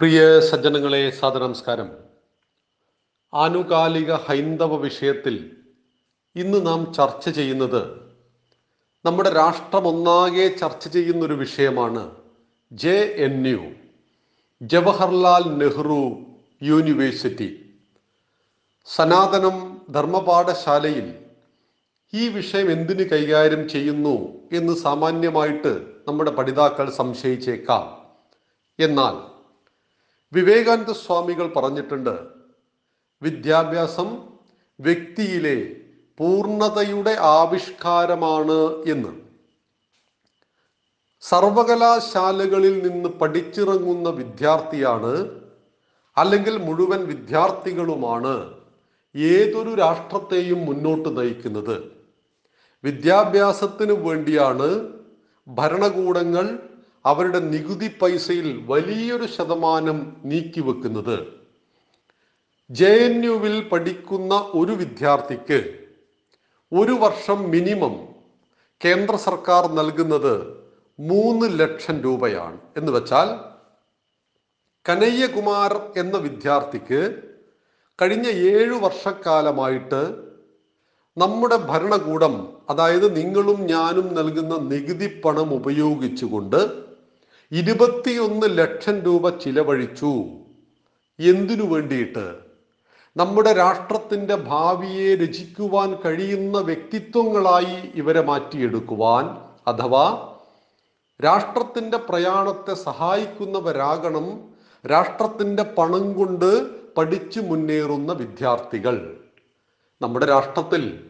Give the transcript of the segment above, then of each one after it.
പ്രിയ സജ്ജനങ്ങളെ സാദനമസ്കാരം ആനുകാലിക ഹൈന്ദവ വിഷയത്തിൽ ഇന്ന് നാം ചർച്ച ചെയ്യുന്നത് നമ്മുടെ രാഷ്ട്രം ഒന്നാകെ ചർച്ച ചെയ്യുന്നൊരു വിഷയമാണ് J N U Jawaharlal Nehru University. സനാതനം ധർമ്മപാഠശാലയിൽ ഈ വിഷയം എന്തിനു കൈകാര്യം ചെയ്യുന്നു എന്ന് സാമാന്യമായിട്ട് നമ്മുടെ പഠിതാക്കൾ സംശയിച്ചേക്കാം. എന്നാൽ വിവേകാനന്ദ സ്വാമികൾ പറഞ്ഞിട്ടുണ്ട് വിദ്യാഭ്യാസം വ്യക്തിയിലെ പൂർണതയുടെ ആവിഷ്കാരമാണ് എന്ന്. സർവകലാശാലകളിൽ നിന്ന് പഠിച്ചിറങ്ങുന്ന വിദ്യാർത്ഥിയാണ് അല്ലെങ്കിൽ മുഴുവൻ വിദ്യാർത്ഥികളുമാണ് ഏതൊരു രാഷ്ട്രത്തെയും മുന്നോട്ട് നയിക്കുന്നത്. വിദ്യാഭ്യാസത്തിന് വേണ്ടിയാണ് ഭരണകൂടങ്ങൾ അവരുടെ നികുതി പൈസയിൽ വലിയൊരു ശതമാനം നീക്കിവെക്കുന്നത്. ജെ എൻ യുവിൽ പഠിക്കുന്ന ഒരു വിദ്യാർത്ഥിക്ക് ഒരു വർഷം മിനിമം കേന്ദ്ര സർക്കാർ നൽകുന്നത് മൂന്ന് ലക്ഷം രൂപയാണ്. എന്ന് വെച്ചാൽ കനയ്യകുമാർ എന്ന വിദ്യാർത്ഥിക്ക് കഴിഞ്ഞ ഏഴ് വർഷക്കാലമായിട്ട് നമ്മുടെ ഭരണകൂടം അതായത് നിങ്ങളും ഞാനും നൽകുന്ന നികുതി പണം ഉപയോഗിച്ചുകൊണ്ട് ഇരുപത്തിയൊന്ന് ലക്ഷം രൂപ ചിലവഴിച്ചു. എന്തിനു വേണ്ടിയിട്ട്? നമ്മുടെ രാഷ്ട്രത്തിന്റെ ഭാവിയെ രചിക്കുവാൻ കഴിയുന്ന വ്യക്തിത്വങ്ങളായി ഇവരെ മാറ്റിയെടുക്കുവാൻ അഥവാ രാഷ്ട്രത്തിന്റെ പ്രയാണത്തെ സഹായിക്കുന്നവരാകണം രാഷ്ട്രത്തിന്റെ പണം കൊണ്ട് പഠിച്ചു മുന്നേറുന്ന വിദ്യാർത്ഥികൾ. നമ്മുടെ രാഷ്ട്രത്തിൽ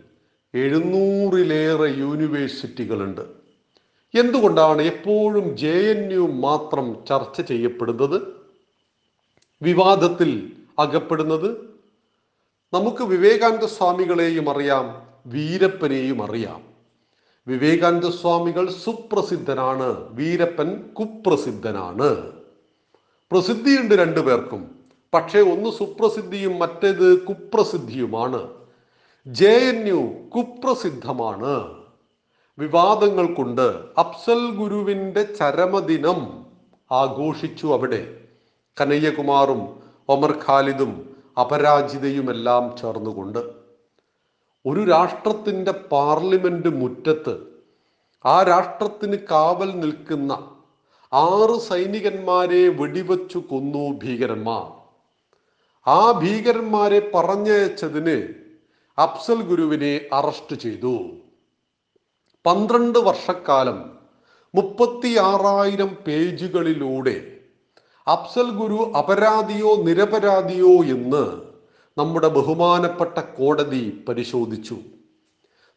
എഴുന്നൂറിലേറെ യൂണിവേഴ്സിറ്റികളുണ്ട്. എന്തുകൊണ്ടാണ് എപ്പോഴും ജെ എൻ യു മാത്രം ചർച്ച ചെയ്യപ്പെടുന്നത്? വിവാദത്തിൽ അകപ്പെടുന്നത്? നമുക്ക് വിവേകാനന്ദ സ്വാമികളെയും അറിയാം വീരപ്പനെയും അറിയാം. വിവേകാനന്ദ സ്വാമികൾ സുപ്രസിദ്ധനാണ് വീരപ്പൻ കുപ്രസിദ്ധനാണ്. പ്രസിദ്ധിയുണ്ട് രണ്ടു പേർക്കും. പക്ഷേ ഒന്ന് സുപ്രസിദ്ധിയും മറ്റേത് കുപ്രസിദ്ധിയുമാണ്. ജെ എൻ യു കുപ്രസിദ്ധമാണ്. വിവാദങ്ങൾ കൊണ്ട് അഫ്സൽ ഗുരുവിന്റെ ചരമദിനം ആഘോഷിച്ചു അവിടെ. കനയ്യകുമാറും ഒമർ ഖാലിദും അപരാജിതയുമെല്ലാം ചേർന്നുകൊണ്ട്. ഒരു രാഷ്ട്രത്തിന്റെ പാർലമെന്റ് മുറ്റത്ത് ആ രാഷ്ട്രത്തിന് കാവൽ നിൽക്കുന്ന ആറ് സൈനികന്മാരെ വെടിവെച്ചു കൊന്നു ഭീകരന്മാർ. ആ ഭീകരന്മാരെ പറഞ്ഞയച്ചതിന് അഫ്സൽ ഗുരുവിനെ അറസ്റ്റ് ചെയ്തു. പന്ത്രണ്ട് വർഷക്കാലം മുപ്പത്തി ആറായിരം പേജുകളിലൂടെ അഫ്സൽ ഗുരു അപരാധിയോ നിരപരാധിയോ എന്ന് നമ്മുടെ ബഹുമാനപ്പെട്ട കോടതി പരിശോധിച്ചു.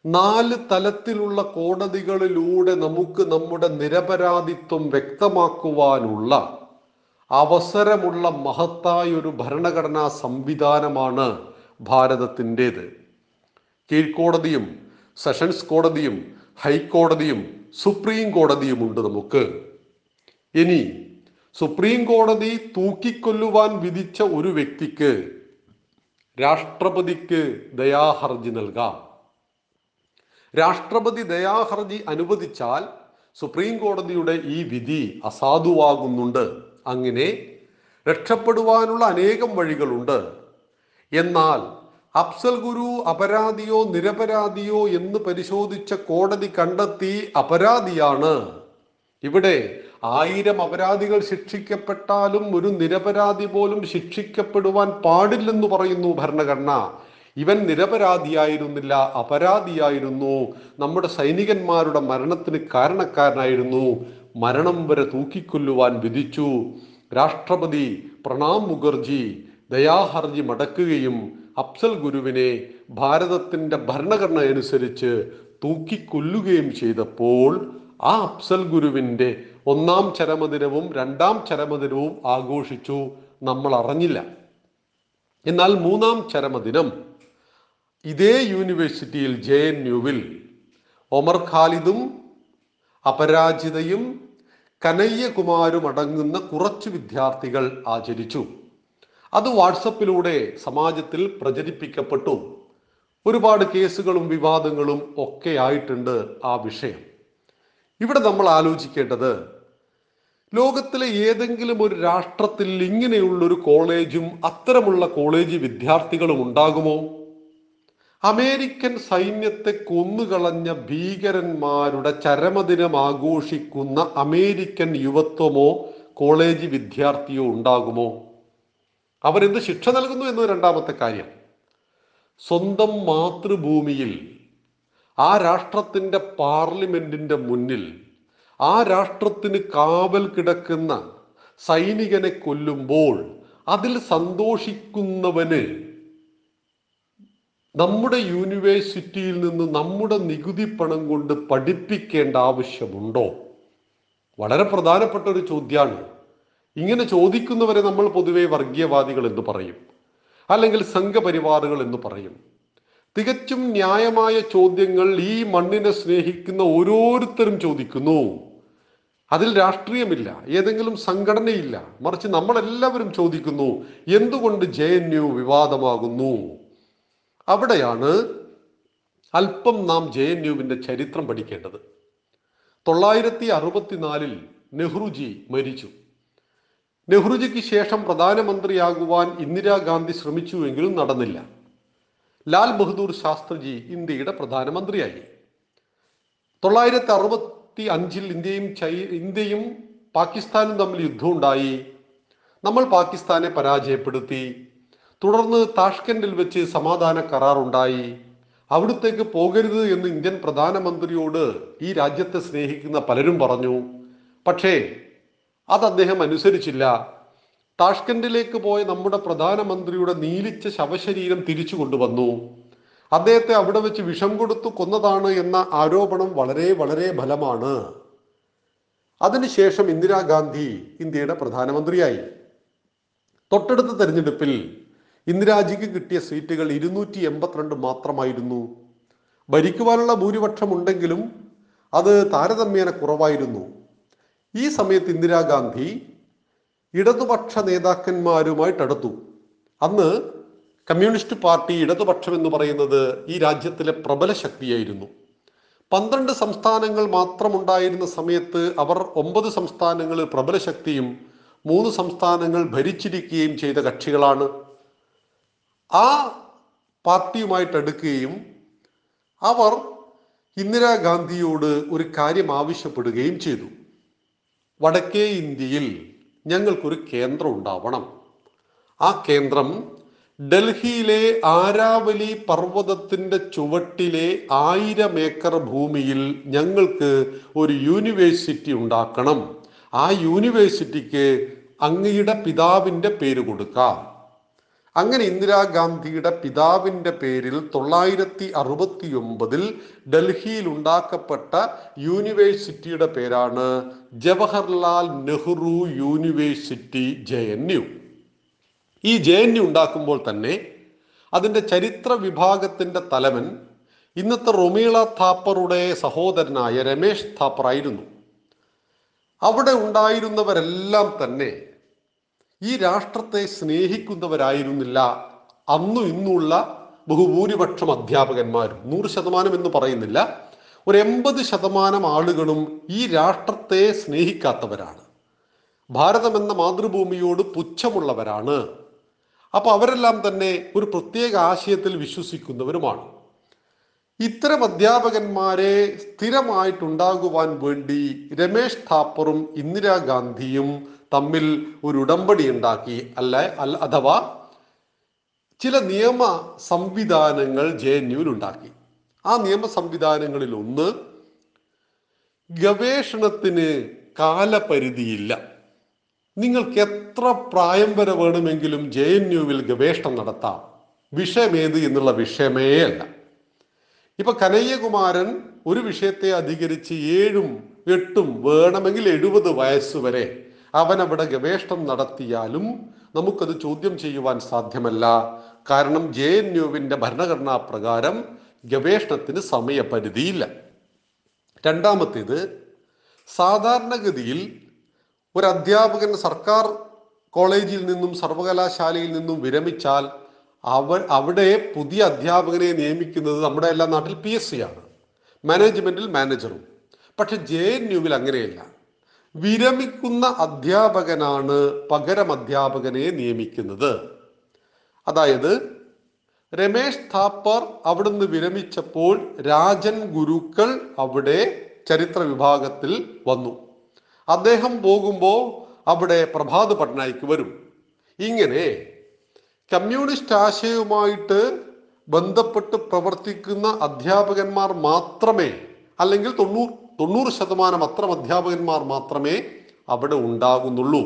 നാല് തലത്തിലുള്ള കോടതികളിലൂടെ നമുക്ക് നമ്മുടെ നിരപരാധിത്വം വ്യക്തമാക്കുവാനുള്ള അവസരമുള്ള മഹത്തായ ഒരു ഭരണഘടനാ സംവിധാനമാണ് ഭാരതത്തിന്റെത്. കീഴ്ക്കോടതിയും സെഷൻസ് കോടതിയും ഹൈക്കോടതിയും സുപ്രീം കോടതിയും ഉണ്ട് നമുക്ക്. ഇനി സുപ്രീം കോടതി തൂക്കിക്കൊല്ലുവാൻ വിധിച്ച ഒരു വ്യക്തിക്ക് രാഷ്ട്രപതിക്ക് ദയാഹർജി നൽകാം. രാഷ്ട്രപതി ദയാഹർജി അനുവദിച്ചാൽ സുപ്രീം കോടതിയുടെ ഈ വിധി അസാധുവാകുന്നുണ്ട്. അങ്ങനെ രക്ഷപ്പെടുവാനുള്ള അനേകം വഴികളുണ്ട്. എന്നാൽ അഫ്സൽ ഗുരു അപരാധിയോ നിരപരാധിയോ എന്ന് പരിശോധിച്ച കോടതി കണ്ടെത്തി അപരാധിയാണ്. ഇവിടെ ആയിരം അപരാധികൾ ശിക്ഷിക്കപ്പെട്ടാലും ഒരു നിരപരാധി പോലും ശിക്ഷിക്കപ്പെടുവാൻ പാടില്ലെന്ന് പറയുന്നു ഭരണഘടന. ഇവൻ നിരപരാധിയായിരുന്നില്ല അപരാധിയായിരുന്നു. നമ്മുടെ സൈനികന്മാരുടെ മരണത്തിന് കാരണക്കാരനായിരുന്നു. മരണം വരെ തൂക്കിക്കൊല്ലുവാൻ വിധിച്ചു. രാഷ്ട്രപതി പ്രണാബ് മുഖർജി ദയാഹർജി മടക്കുകയും അഫ്സൽ ഗുരുവിനെ ഭാരതത്തിന്റെ ഭരണഘടന അനുസരിച്ച് തൂക്കിക്കൊല്ലുകയും ചെയ്തപ്പോൾ ആ അഫ്സൽ ഗുരുവിന്റെ ഒന്നാം ചരമദിനവും രണ്ടാം ചരമദിനവും ആഘോഷിച്ചു നമ്മൾ അറിഞ്ഞില്ല. എന്നാൽ മൂന്നാം ചരമദിനം ഇതേ യൂണിവേഴ്സിറ്റിയിൽ ജെ എൻ യുവിൽ ഒമർ ഖാലിദും അപരാജിതയും കനയ്യകുമാരും അടങ്ങുന്ന കുറച്ച് വിദ്യാർത്ഥികൾ ആചരിച്ചു. അത് വാട്സപ്പിലൂടെ സമാജത്തിൽ പ്രചരിപ്പിക്കപ്പെട്ടു. ഒരുപാട് കേസുകളും വിവാദങ്ങളും ഒക്കെ ആയിട്ടുണ്ട് ആ വിഷയം. ഇവിടെ നമ്മൾ ആലോചിക്കേണ്ടത് ലോകത്തിലെ ഏതെങ്കിലും ഒരു രാഷ്ട്രത്തിൽ ഇങ്ങനെയുള്ളൊരു കോളേജും അത്തരമുള്ള കോളേജ് വിദ്യാർത്ഥികളും ഉണ്ടാകുമോ? അമേരിക്കൻ സൈന്യത്തെ കൊന്നുകളഞ്ഞ ഭീകരന്മാരുടെ ചരമദിനം ആഘോഷിക്കുന്ന അമേരിക്കൻ യുവത്വമോ കോളേജ് വിദ്യാർത്ഥിയോ ഉണ്ടാകുമോ? അവരെന്ത് ശിക്ഷ നൽകുന്നു എന്നത് രണ്ടാമത്തെ കാര്യം. സ്വന്തം മാതൃഭൂമിയിൽ ആ രാഷ്ട്രത്തിന്റെ പാർലമെന്റിന്റെ മുന്നിൽ ആ രാഷ്ട്രത്തിന് കാവൽ കിടക്കുന്ന സൈനികനെ കൊല്ലുമ്പോൾ അതിൽ സന്തോഷിക്കുന്നവന് നമ്മുടെ യൂണിവേഴ്സിറ്റിയിൽ നിന്ന് നമ്മുടെ നികുതി പണം കൊണ്ട് പഠിപ്പിക്കേണ്ട ആവശ്യമുണ്ടോ? വളരെ പ്രധാനപ്പെട്ട ഒരു ചോദ്യമാണ്. ഇങ്ങനെ ചോദിക്കുന്നവരെ നമ്മൾ പൊതുവെ വർഗീയവാദികൾ എന്ന് പറയും. അല്ലെങ്കിൽ സംഘപരിവാറുകൾ എന്ന് പറയും. തികച്ചും ന്യായമായ ചോദ്യങ്ങൾ ഈ മണ്ണിനെ സ്നേഹിക്കുന്ന ഓരോരുത്തരും ചോദിക്കുന്നു. അതിൽ രാഷ്ട്രീയമില്ല. ഏതെങ്കിലും സംഘടനയില്ല. മറിച്ച് നമ്മളെല്ലാവരും ചോദിക്കുന്നു എന്തുകൊണ്ട് ജെ എൻ യു വിവാദമാകുന്നു? അവിടെയാണ് അല്പം നാം ജെ എൻ യുവിന്റെ ചരിത്രം പഠിക്കേണ്ടത്. തൊള്ളായിരത്തി അറുപത്തിനാലിൽ നെഹ്റുജി മരിച്ചു. നെഹ്റുജിക്ക് ശേഷം പ്രധാനമന്ത്രിയാകുവാൻ ഇന്ദിരാഗാന്ധി ശ്രമിച്ചുവെങ്കിലും നടന്നില്ല. ലാൽ ബഹദൂർ ശാസ്ത്രിജി ഇന്ത്യയുടെ പ്രധാനമന്ത്രിയായി. തൊള്ളായിരത്തി അറുപത്തി അഞ്ചിൽ ഇന്ത്യയും ചൈ ഇന്ത്യയും പാകിസ്ഥാനും തമ്മിൽ യുദ്ധമുണ്ടായി. നമ്മൾ പാകിസ്ഥാനെ പരാജയപ്പെടുത്തി. തുടർന്ന് താഷ്കൻഡിൽ വെച്ച് സമാധാന കരാറുണ്ടായി. അവിടത്തേക്ക് പോകരുത് എന്ന് ഇന്ത്യൻ പ്രധാനമന്ത്രിയോട് ഈ രാജ്യത്തെ സ്നേഹിക്കുന്ന പലരും പറഞ്ഞു. പക്ഷേ അത് അദ്ദേഹം അനുസരിച്ചില്ല. താഷ്കൻഡിലേക്ക് പോയ നമ്മുടെ പ്രധാനമന്ത്രിയുടെ നീലിച്ച ശവശരീരം തിരിച്ചു കൊണ്ടുവന്നു. അദ്ദേഹത്തെ അവിടെ വെച്ച് വിഷം കൊടുത്തു കൊന്നതാണ് എന്ന ആരോപണം വളരെ വളരെ ഫലമാണ്. അതിനുശേഷം ഇന്ദിരാഗാന്ധി ഇന്ത്യയുടെ പ്രധാനമന്ത്രിയായി. തൊട്ടടുത്ത തെരഞ്ഞെടുപ്പിൽ ഇന്ദിരാജിക്ക് കിട്ടിയ സീറ്റുകൾ ഇരുന്നൂറ്റി എൺപത്തിരണ്ട് മാത്രമായിരുന്നു. ഭരിക്കുവാനുള്ള ഭൂരിപക്ഷം ഉണ്ടെങ്കിലും അത് താരതമ്യേന കുറവായിരുന്നു. ഈ സമയത്ത് ഇന്ദിരാഗാന്ധി ഇടതുപക്ഷ നേതാക്കന്മാരുമായിട്ട് അടുത്തു അന്ന് കമ്മ്യൂണിസ്റ്റ് പാർട്ടി ഇടതുപക്ഷം എന്ന് പറയുന്നത് ഈ രാജ്യത്തിലെ പ്രബല ശക്തിയായിരുന്നു. പന്ത്രണ്ട് സംസ്ഥാനങ്ങൾ മാത്രമുണ്ടായിരുന്ന സമയത്ത് അവർ ഒമ്പത് സംസ്ഥാനങ്ങൾ പ്രബല ശക്തിയും മൂന്ന് സംസ്ഥാനങ്ങൾ ഭരിച്ചിരിക്കുകയും ചെയ്ത കക്ഷികളാണ്. ആ പാർട്ടിയുമായിട്ട് അടുക്കുകയും അവർ ഇന്ദിരാഗാന്ധിയോട് ഒരു കാര്യം ആവശ്യപ്പെടുകയും ചെയ്തു. വടക്കേ ഇന്ത്യയിൽ ഞങ്ങൾക്കൊരു കേന്ദ്രം ഉണ്ടാവണം. ആ കേന്ദ്രം ഡൽഹിയിലെ ആരാവലി പർവതത്തിന്റെ ചുവട്ടിലെ ആയിരം ഏക്കർ ഭൂമിയിൽ ഞങ്ങൾക്ക് ഒരു യൂണിവേഴ്സിറ്റി ഉണ്ടാക്കണം. ആ യൂണിവേഴ്സിറ്റിക്ക് അങ്ങയുടെ പിതാവിന്റെ പേര് കൊടുക്കാം. അങ്ങനെ ഇന്ദിരാഗാന്ധിയുടെ പിതാവിന്റെ പേരിൽ തൊള്ളായിരത്തി അറുപത്തി ഒമ്പതിൽ ഡൽഹിയിൽ ഉണ്ടാക്കപ്പെട്ട യൂണിവേഴ്സിറ്റിയുടെ പേരാണ് Jawaharlal Nehru University J N U. ഈ ജെ എൻ യു ഉണ്ടാക്കുമ്പോൾ തന്നെ അതിന്റെ ചരിത്ര വിഭാഗത്തിന്റെ തലവൻ ഇന്നത്തെ റൊമീള താപ്പറുടെ സഹോദരനായ രമേശ് താപ്പർ ആയിരുന്നു അവിടെ ഉണ്ടായിരുന്നവരെല്ലാം തന്നെ ഈ രാഷ്ട്രത്തെ സ്നേഹിക്കുന്നവരായിരുന്നില്ല. അന്നും ഇന്നുള്ള ബഹുഭൂരിപക്ഷം അധ്യാപകന്മാരും നൂറ് ശതമാനം എന്ന് പറയുന്നില്ല ഒരു എൺപത് ശതമാനം ആളുകളും ഈ രാഷ്ട്രത്തെ സ്നേഹിക്കാത്തവരാണ്. ഭാരതം എന്ന മാതൃഭൂമിയോട് പുച്ഛമുള്ളവരാണ്. അപ്പോൾ അവരെല്ലാം തന്നെ ഒരു പ്രത്യേക ആശയത്തിൽ വിശ്വസിക്കുന്നവരുമാണ്. ഇത്തരം അധ്യാപകന്മാരെ സ്ഥിരമായിട്ടുണ്ടാകുവാൻ വേണ്ടി രമേശ് താപ്പറും ഇന്ദിരാഗാന്ധിയും തമ്മിൽ ഒരു ഉടമ്പടി ഉണ്ടാക്കി അല്ല അഥവാ ചില നിയമ സംവിധാനങ്ങൾ ജെ എൻ യുവിൽ ഉണ്ടാക്കി. ആ നിയമ സംവിധാനങ്ങളിൽ ഒന്ന് ഗവേഷണത്തിന് കാലപരിധിയില്ല. നിങ്ങൾക്ക് എത്ര പ്രായം വരെ വേണമെങ്കിലും ജെ എൻ യുവിൽ ഗവേഷണം നടത്താം. വിഷയമേത് എന്നുള്ള വിഷയമേ അല്ല. ഇപ്പൊ കനയ്യകുമാരൻ ഒരു വിഷയത്തെ അധികരിച്ച് ഏഴും എട്ടും വേണമെങ്കിൽ എഴുപത് വയസ്സ് വരെ അവൻ അവിടെ ഗവേഷണം നടത്തിയാലും നമുക്കത് ചോദ്യം ചെയ്യുവാൻ സാധ്യമല്ല. കാരണം ജെ എൻ യുവിന്റെ ഭരണഘടനാ പ്രകാരം ഗവേഷണത്തിന് സമയപരിധിയില്ല. രണ്ടാമത്തേത് സാധാരണഗതിയിൽ ഒരു അധ്യാപകൻ സർക്കാർ കോളേജിൽ നിന്നും സർവകലാശാലയിൽ നിന്നും വിരമിച്ചാൽ അവ അവിടെ പുതിയ അധ്യാപകനെ നിയമിക്കുന്നത് നമ്മുടെ എല്ലാ നാട്ടിൽ പി എസ് സി ആണ്. മാനേജ്മെന്റിൽ മാനേജറും. പക്ഷെ ജെ എൻ യുവിൽ അങ്ങനെയല്ല. വിരമിക്കുന്ന അധ്യാപകനാണ് പകരം അധ്യാപകനെ നിയമിക്കുന്നത്. അതായത് രമേശ് താപ്പർ അവിടുന്ന് വിരമിച്ചപ്പോൾ രാജൻ ഗുരുക്കൾ അവിടെ ചരിത്ര വിഭാഗത്തിൽ വന്നു. അദ്ദേഹം പോകുമ്പോൾ അവിടെ പ്രഭാത് പട്നായിക്ക് വരും. ഇങ്ങനെ കമ്മ്യൂണിസ്റ്റ് ആശയവുമായിട്ട് ബന്ധപ്പെട്ട് പ്രവർത്തിക്കുന്ന അധ്യാപകന്മാർ മാത്രമേ അല്ലെങ്കിൽ തൊണ്ണൂറ് തൊണ്ണൂറ് ശതമാനം അത്ര അധ്യാപകന്മാർ മാത്രമേ അവിടെ ഉണ്ടാകുന്നുള്ളൂ.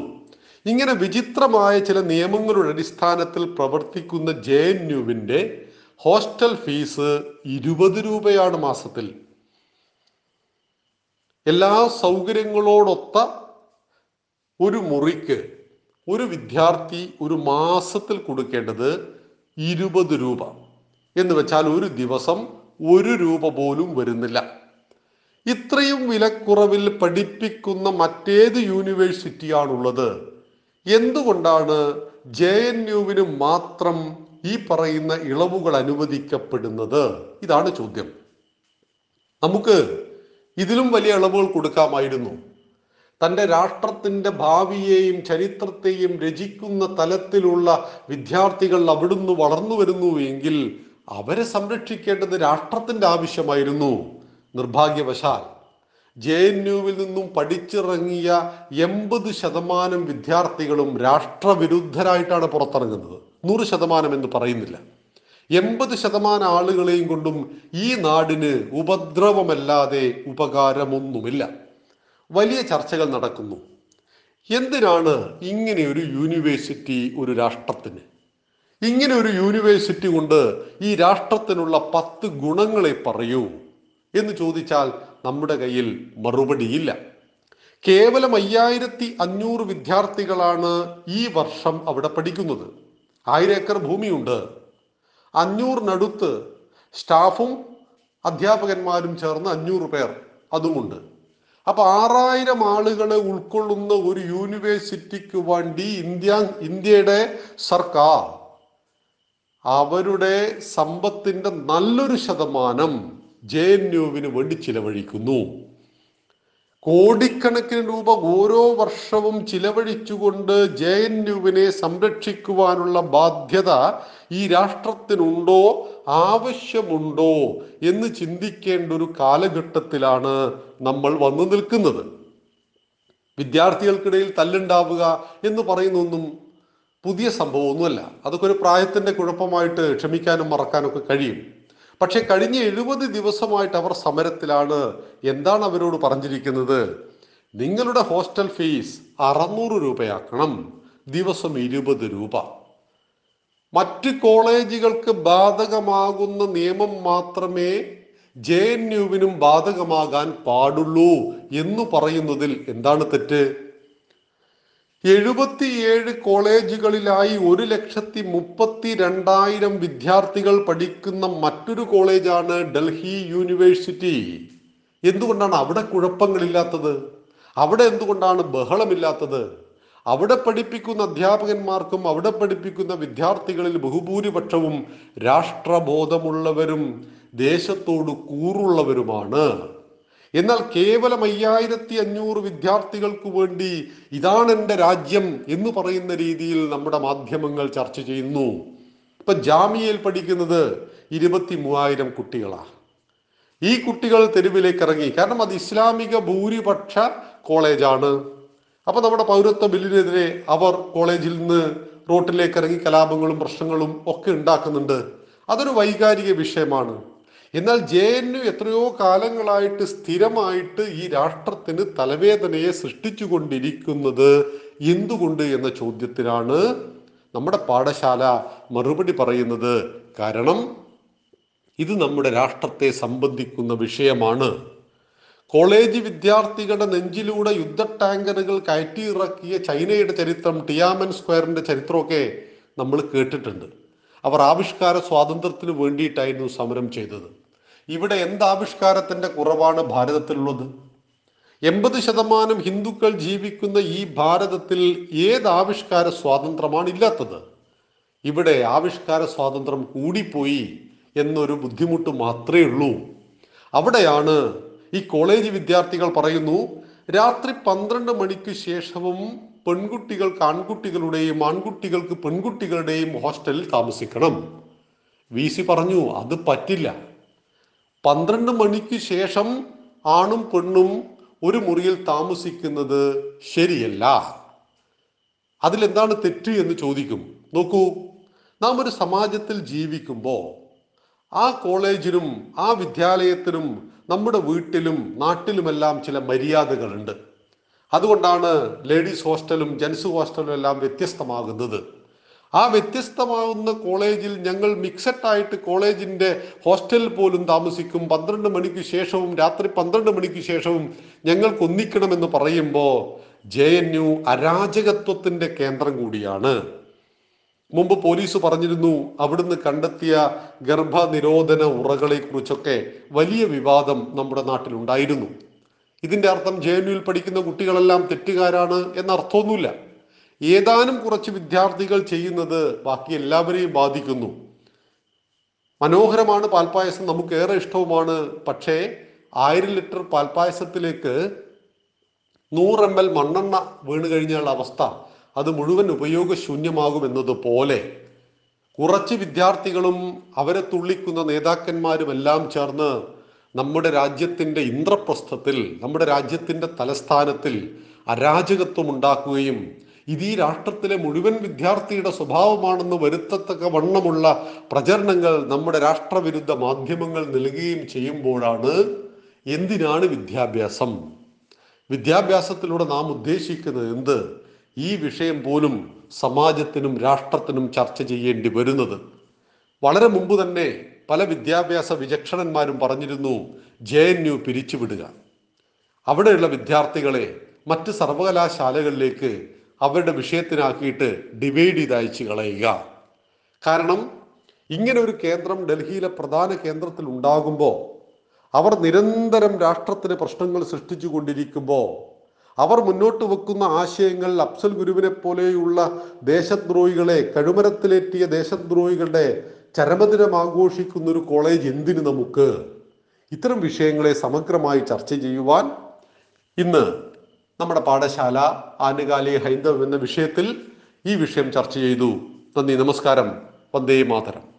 ഇങ്ങനെ വിചിത്രമായ ചില നിയമങ്ങളുടെ അടിസ്ഥാനത്തിൽ പ്രവർത്തിക്കുന്ന ജെ എൻ യുവിന്റെ ഹോസ്റ്റൽ ഫീസ് ഇരുപത് രൂപയാണ് മാസത്തിൽ. എല്ലാ സൗകര്യങ്ങളോടൊത്ത ഒരു മുറിക്ക് ഒരു വിദ്യാർത്ഥി ഒരു മാസത്തിൽ കൊടുക്കേണ്ടത് ഇരുപത് രൂപ. എന്ന് വെച്ചാൽ ഒരു ദിവസം ഒരു രൂപ പോലും വരുന്നില്ല. ഇത്രയും വിലക്കുറവിൽ പഠിപ്പിക്കുന്ന മറ്റേത് യൂണിവേഴ്സിറ്റിയാണുള്ളത്. എന്തുകൊണ്ടാണ് ജെ എൻ യുവിന് മാത്രം ഈ പറയുന്ന ഇളവുകൾ അനുവദിക്കപ്പെടുന്നത്? ഇതാണ് ചോദ്യം. നമുക്ക് ഇതിലും വലിയ ഇളവുകൾ കൊടുക്കാമായിരുന്നു. തന്റെ രാഷ്ട്രത്തിന്റെ ഭാവിയെയും ചരിത്രത്തെയും രചിക്കുന്ന തലത്തിലുള്ള വിദ്യാർത്ഥികൾ അവിടുന്ന് വളർന്നു വരുന്നു എങ്കിൽ അവരെ സംരക്ഷിക്കേണ്ടത് രാഷ്ട്രത്തിന്റെ ആവശ്യമായിരുന്നു. നിർഭാഗ്യവശാൽ ജെ എൻ യുവിൽ നിന്നും പഠിച്ചിറങ്ങിയ എൺപത് ശതമാനം വിദ്യാർത്ഥികളും രാഷ്ട്രവിരുദ്ധരായിട്ടാണ് പുറത്തിറങ്ങുന്നത്. നൂറ് ശതമാനം എന്ന് പറയുന്നില്ല. എൺപത് ശതമാനം ആളുകളെയും കൊണ്ടും ഈ നാടിന് ഉപദ്രവമല്ലാതെ ഉപകാരമൊന്നുമില്ല. വലിയ ചർച്ചകൾ നടക്കുന്നു. എന്തിനാണ് ഇങ്ങനെ ഒരു യൂണിവേഴ്സിറ്റി ഒരു രാഷ്ട്രത്തിന്? ഇങ്ങനെ ഒരു യൂണിവേഴ്സിറ്റി കൊണ്ട് ഈ രാഷ്ട്രത്തിനുള്ള പത്ത് ഗുണങ്ങളെ പറയൂ. എന്ന് ചോദിച്ചാൽ നമ്മുടെ കയ്യിൽ മറുപടിയില്ല. കേവലം അയ്യായിരത്തി അഞ്ഞൂറ് വിദ്യാർത്ഥികളാണ് ഈ വർഷം അവിടെ പഠിക്കുന്നത്. ആയിരം ഏക്കർ ഭൂമിയുണ്ട്. അഞ്ഞൂറിനടുത്ത് സ്റ്റാഫും അധ്യാപകന്മാരും ചേർന്ന് അഞ്ഞൂറ് പേർ അതുമുണ്ട്. അപ്പൊ ആറായിരം ആളുകളെ ഉൾക്കൊള്ളുന്ന ഒരു യൂണിവേഴ്സിറ്റിക്ക് വേണ്ടി ഇന്ത്യ ഇന്ത്യയുടെ സർക്കാർ അവരുടെ സമ്പത്തിന്റെ നല്ലൊരു ശതമാനം ജെ എൻ യുവിന് വേണ്ടി ചിലവഴിക്കുന്നു. കോടിക്കണക്കിന് രൂപ ഓരോ വർഷവും ചിലവഴിച്ചുകൊണ്ട് ജെ എൻ യുവിനെ സംരക്ഷിക്കുവാനുള്ള ബാധ്യത ഈ രാഷ്ട്രത്തിനുണ്ടോ? ആവശ്യമുണ്ടോ? എന്ന് ചിന്തിക്കേണ്ട ഒരു കാലഘട്ടത്തിലാണ് നമ്മൾ വന്നു നിൽക്കുന്നത്. വിദ്യാർത്ഥികൾക്കിടയിൽ തല്ലുണ്ടാവുക എന്ന് പറയുന്നൊന്നും പുതിയ സംഭവമൊന്നുമല്ല. അതൊക്കെ ഒരു പ്രായത്തിന്റെ കുഴപ്പമായിട്ട് ക്ഷമിക്കാനും മറക്കാനൊക്കെ കഴിയും. പക്ഷെ കഴിഞ്ഞ എഴുപത് ദിവസമായിട്ട് അവർ സമരത്തിലാണ്. എന്താണ് അവരോട് പറഞ്ഞിരിക്കുന്നത്? നിങ്ങളുടെ ഹോസ്റ്റൽ ഫീസ് അറുന്നൂറ് രൂപയാക്കണം. ദിവസം ഇരുപത് രൂപ. മറ്റ് കോളേജുകൾക്ക് ബാധകമാകുന്ന നിയമം മാത്രമേ ജെ എൻ യുവിനും ബാധകമാകാൻ പാടുള്ളൂ എന്ന് പറയുന്നതിൽ എന്താണ് തെറ്റ്? എഴുപത്തിയേഴ് കോളേജുകളിലായി ഒരു ലക്ഷത്തി മുപ്പത്തി രണ്ടായിരം വിദ്യാർത്ഥികൾ പഠിക്കുന്ന മറ്റൊരു കോളേജാണ് ഡൽഹി യൂണിവേഴ്സിറ്റി. എന്തുകൊണ്ടാണ് അവിടെ കുഴപ്പങ്ങളില്ലാത്തത്? അവിടെ എന്തുകൊണ്ടാണ് ബഹളമില്ലാത്തത്? അവിടെ പഠിപ്പിക്കുന്ന അധ്യാപകന്മാർക്കും അവിടെ പഠിപ്പിക്കുന്ന വിദ്യാർത്ഥികളിൽ ബഹുഭൂരിപക്ഷവും രാഷ്ട്രബോധമുള്ളവരും ദേശത്തോട് കൂറുള്ളവരുമാണ്. എന്നാൽ കേവലം അയ്യായിരത്തി അഞ്ഞൂറ് വിദ്യാർത്ഥികൾക്ക് വേണ്ടി ഇതാണ് എന്റെ രാജ്യം എന്ന് പറയുന്ന രീതിയിൽ നമ്മുടെ മാധ്യമങ്ങൾ ചർച്ച ചെയ്യുന്നു. ഇപ്പൊ ജാമ്യയിൽ പഠിക്കുന്നത് ഇരുപത്തി മൂവായിരം കുട്ടികളാണ്. ഈ കുട്ടികൾ തെരുവിലേക്ക് ഇറങ്ങി. കാരണം അത് ഇസ്ലാമിക ഭൂരിപക്ഷ കോളേജാണ്. അപ്പൊ നമ്മുടെ പൗരത്വ ബില്ലിനെതിരെ അവർ കോളേജിൽ നിന്ന് റോട്ടിലേക്ക് ഇറങ്ങി കലാപങ്ങളും പ്രശ്നങ്ങളും ഒക്കെ ഉണ്ടാക്കുന്നുണ്ട്. അതൊരു വൈകാരിക വിഷയമാണ്. എന്നാൽ ജെ എൻ യു എത്രയോ കാലങ്ങളായിട്ട് സ്ഥിരമായിട്ട് ഈ രാഷ്ട്രത്തിന് തലവേദനയെ സൃഷ്ടിച്ചു കൊണ്ടിരിക്കുന്നത് എന്തുകൊണ്ട് എന്ന ചോദ്യത്തിനാണ് നമ്മുടെ പാഠശാല മറുപടി പറയുന്നത്. കാരണം ഇത് നമ്മുടെ രാഷ്ട്രത്തെ സംബന്ധിക്കുന്ന വിഷയമാണ്. കോളേജ് വിദ്യാർത്ഥികളുടെ നെഞ്ചിലൂടെ യുദ്ധ ടാങ്കറുകൾ കയറ്റിയിറക്കിയ ചൈനയുടെ ചരിത്രം ടിയാമൻ സ്ക്വയറിന്റെ ചരിത്രമൊക്കെ നമ്മൾ കേട്ടിട്ടുണ്ട്. അവർ ആവിഷ്കാര സ്വാതന്ത്ര്യത്തിന് വേണ്ടിയിട്ടായിരുന്നു സമരം ചെയ്തത്. ഇവിടെ എന്ത് ആവിഷ്കാരത്തിന്റെ കുറവാണ് ഭാരതത്തിലുള്ളത്? എൺപത് ശതമാനം ഹിന്ദുക്കൾ ജീവിക്കുന്ന ഈ ഭാരതത്തിൽ ഏത് ആവിഷ്കാര സ്വാതന്ത്ര്യമാണ് ഇല്ലാത്തത്? ഇവിടെ ആവിഷ്കാര സ്വാതന്ത്ര്യം കൂടിപ്പോയി എന്നൊരു ബുദ്ധിമുട്ട് മാത്രമേ ഉള്ളൂ. അവിടെയാണ് ഈ കോളേജ് വിദ്യാർത്ഥികൾ പറയുന്നു രാത്രി പന്ത്രണ്ട് മണിക്ക് ശേഷവും പെൺകുട്ടികൾക്ക് ആൺകുട്ടികളുടെയും ആൺകുട്ടികൾക്ക് പെൺകുട്ടികളുടെയും ഹോസ്റ്റലിൽ താമസിക്കണം. വി സി പറഞ്ഞു അത് പറ്റില്ല. പന്ത്രണ്ട് മണിക്ക് ശേഷം ആണും പെണ്ണും ഒരു മുറിയിൽ താമസിക്കുന്നത് ശരിയല്ല. അതിലെന്താണ് തെറ്റ് എന്ന് ചോദിക്കും. നോക്കൂ നാം ഒരു സമാജത്തിൽ ജീവിക്കുമ്പോൾ ആ കോളേജിനും ആ വിദ്യാലയത്തിനും നമ്മുടെ വീട്ടിലും നാട്ടിലുമെല്ലാം ചില മര്യാദകളുണ്ട്. അതുകൊണ്ടാണ് ലേഡീസ് ഹോസ്റ്റലും ജെൻസ് ഹോസ്റ്റലും എല്ലാം വ്യത്യസ്തമാകുന്നത്. ആ വ്യത്യസ്തമാകുന്ന കോളേജിൽ ഞങ്ങൾ മിക്സഡ് ആയിട്ട് കോളേജിന്റെ ഹോസ്റ്റലിൽ പോലും താമസിക്കും. പന്ത്രണ്ട് മണിക്ക് ശേഷവും രാത്രി പന്ത്രണ്ട് മണിക്ക് ശേഷവും ഞങ്ങൾക്ക് ഒന്നിക്കണമെന്ന് പറയുമ്പോൾ ജെ എൻ യു അരാജകത്വത്തിന്റെ കേന്ദ്രം കൂടിയാണ്. മുമ്പ് പോലീസ് പറഞ്ഞിരുന്നു അവിടുന്ന് കണ്ടെത്തിയ ഗർഭനിരോധന ഉറകളെ കുറിച്ചൊക്കെ വലിയ വിവാദം നമ്മുടെ നാട്ടിലുണ്ടായിരുന്നു. ഇതിന്റെ അർത്ഥം ജെ എൻ യുവിൽ പഠിക്കുന്ന കുട്ടികളെല്ലാം തെറ്റുകാരാണ് എന്ന ഏതാനും കുറച്ച് വിദ്യാർത്ഥികൾ ചെയ്യുന്നത് ബാക്കി എല്ലാവരെയും ബാധിക്കുന്നു. മനോഹരമാണ് പാൽപ്പായസം. നമുക്ക് ഏറെ ഇഷ്ടവുമാണ്. പക്ഷേ ആയിരം ലിറ്റർ പാൽപ്പായസത്തിലേക്ക് നൂറ് എം എൽ മണ്ണെണ്ണ വീണ് കഴിഞ്ഞാൽ അവസ്ഥ അത് മുഴുവൻ ഉപയോഗശൂന്യമാകുമെന്നതുപോലെ കുറച്ച് വിദ്യാർത്ഥികളും അവരെ തുള്ളിക്കുന്ന നേതാക്കന്മാരും എല്ലാം ചേർന്ന് നമ്മുടെ രാജ്യത്തിന്റെ ഇന്ദ്രപ്രസ്ഥത്തിൽ നമ്മുടെ രാജ്യത്തിന്റെ തലസ്ഥാനത്തിൽ അരാജകത്വം ഉണ്ടാക്കുകയും ഇത് ഈ രാഷ്ട്രത്തിലെ മുഴുവൻ വിദ്യാർത്ഥിയുടെ സ്വഭാവമാണെന്ന് വരുത്തത്തക്ക വണ്ണമുള്ള പ്രചരണങ്ങൾ നമ്മുടെ രാഷ്ട്രവിരുദ്ധ മാധ്യമങ്ങൾ നൽകുകയും ചെയ്യുമ്പോഴാണ് എന്തിനാണ് വിദ്യാഭ്യാസം? വിദ്യാഭ്യാസത്തിലൂടെ നാം ഉദ്ദേശിക്കുന്നത് എന്ത്? ഈ വിഷയം പോലും സമാജത്തിനും രാഷ്ട്രത്തിനും ചർച്ച ചെയ്യേണ്ടി വരുന്നത്. വളരെ മുമ്പ് തന്നെ പല വിദ്യാഭ്യാസ വിചക്ഷണന്മാരും പറഞ്ഞിരുന്നു ജെ എൻ യു പിരിച്ചുവിടുക. അവിടെയുള്ള വിദ്യാർത്ഥികളെ മറ്റ് സർവകലാശാലകളിലേക്ക് അവരുടെ വിഷയത്തിനാക്കിയിട്ട് ഡിവൈഡ് ചെയ്ത് അയച്ചു കളയുക. കാരണം ഇങ്ങനെ ഒരു കേന്ദ്രം ഡൽഹിയിലെ പ്രധാന കേന്ദ്രത്തിൽ ഉണ്ടാകുമ്പോൾ അവർ നിരന്തരം രാഷ്ട്രത്തിന് പ്രശ്നങ്ങൾ സൃഷ്ടിച്ചു കൊണ്ടിരിക്കുമ്പോൾ അവർ മുന്നോട്ട് വെക്കുന്ന ആശയങ്ങൾ അഫ്സൽ ഗുരുവിനെ പോലെയുള്ള ദേശദ്രോഹികളെ കഴുമരത്തിലേറ്റിയ ദേശദ്രോഹികളുടെ ചരമദിനം ആഘോഷിക്കുന്ന ഒരു കോളേജ് എന്തിന് നമുക്ക്? ഇത്തരം വിഷയങ്ങളെ സമഗ്രമായി ചർച്ച ചെയ്യുവാൻ ഇന്ന് നമ്മുടെ പാഠശാല ആനുകാലിക ഹൈന്ദവം എന്ന വിഷയത്തിൽ ഈ വിഷയം ചർച്ച ചെയ്തു. നന്ദി നമസ്കാരം. വന്ദേ മാതരം.